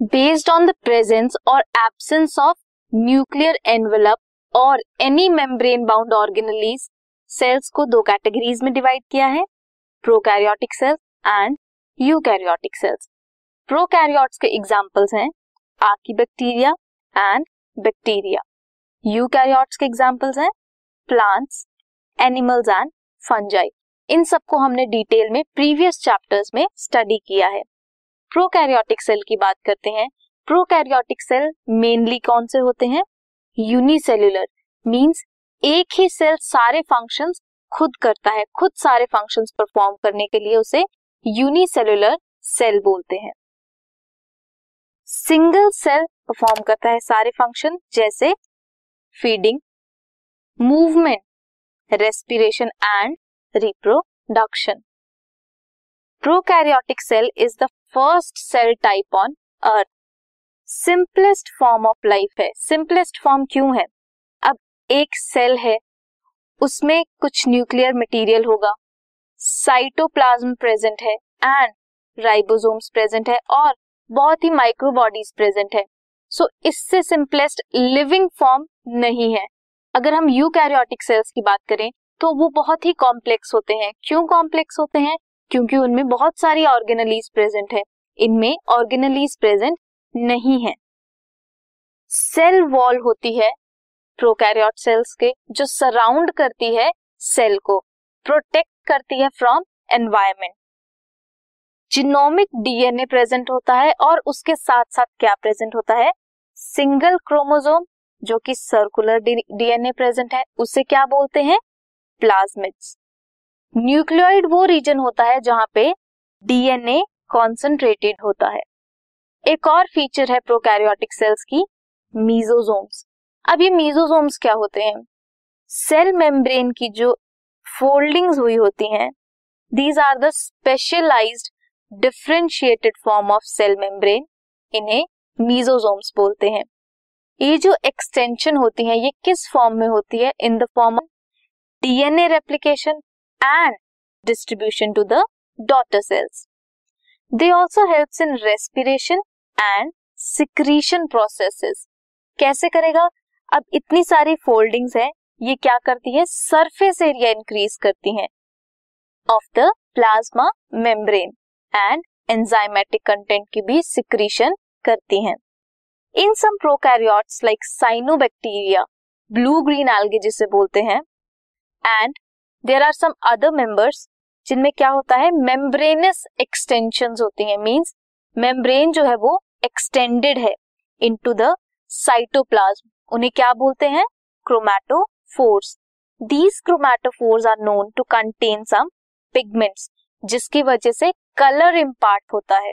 Based on the presence और absence of nuclear envelope और any membrane bound organelles cells को दो categories में डिवाइड किया है prokaryotic cells and eukaryotic cells prokaryotes के एग्जांपल्स हैं आर्कीबैक्टीरिया एंड बैक्टीरिया यूकैरियोट्स के एग्जांपल्स हैं प्लांट्स एनिमल्स एंड फंजाई इन सबको हमने डिटेल में प्रीवियस चैप्टर्स में स्टडी किया है। प्रोकैरियोटिक सेल की बात करते हैं। प्रोकैरियोटिक सेल मेनली कौन से होते हैं? यूनिसेल्युलर मींस एक ही सेल सारे फ़ंक्शंस खुद करता है, खुद सारे फ़ंक्शंस परफॉर्म करने के लिए उसे यूनिसेल्युलर सेल बोलते हैं। सिंगल सेल परफॉर्म करता है सारे फ़ंक्शन जैसे feeding movement respiration and reproduction prokaryotic cell is the first cell type on earth simplest form of life है। सिंपलेस्ट फॉर्म क्यों है? अब एक सेल है। उसमें कुछ न्यूक्लियर मटेरियल होगा। साइटोप्लाज्म प्रेजेंट है एंड राइबोसोम्स प्रेजेंट है और बहुत ही माइक्रोबॉडीज प्रेजेंट है। सो so, इससे सिंपलेस्ट लिविंग फॉर्म नहीं है। अगर हम यूकैरियोटिक सेल्स की बात करें तो वो बहुत ही कॉम्प्लेक्स होते हैं। क्यों कॉम्प्लेक्स होते हैं? क्योंकि उनमें बहुत सारी ऑर्गेनलीज प्रेजेंट है। इनमें ऑर्गेनलीज प्रेजेंट नहीं है। सेल वॉल होती है प्रोकैरियोट सेल्स के, जो सराउंड करती है सेल को प्रोटेक्ट करती है from environment genomic DNA present होता है और उसके साथ साथ क्या प्रेजेंट होता है? सिंगल क्रोमोजोम जो कि सर्कुलर डीएनए प्रेजेंट है, उसे क्या बोलते हैं? प्लाज्मिड्स न्यूक्लियोइड वो रीजन होता है जहाँ पे डीएनए कॉन्सेंट्रेटेड होता है। एक और फीचर है प्रोकैरियोटिक सेल्स की मीजोजोम्स अब ये मीजोजोम्स क्या होते हैं? सेल मेम्ब्रेन की जो फोल्डिंग्स हुई होती हैं these are the specialised differentiated form of cell membrane इन्हें मीजोजोम्स बोलते हैं। ये जो एक्सटेंशन होती है, ये किस फॉर्म में होती है? In the form of DNA replication and distribution to the daughter cells they also help in respiration and secretion processes कैसे करेगा? अब इतनी सारी फोल्डिंग्स है, ये क्या करती है? सरफेस एरिया इंक्रीज करती हैं of the plasma membrane and enzymatic content की भी सिक्रीशन करती हैं। In some prokaryotes like cyanobacteria blue green algae जिसे बोलते हैं and there are some other members जिनमें क्या होता है? मेम्ब्रेनस एक्सटेंशन होती हैं मींस मेम्ब्रेन जो है वो एक्सटेंडेड है इनटू द साइटोप्लाज्म उन्हें क्या बोलते हैं? Chromatophores these chromatophores are known to contain some pigments जिसकी वजह से कलर इम्पार्ट होता है।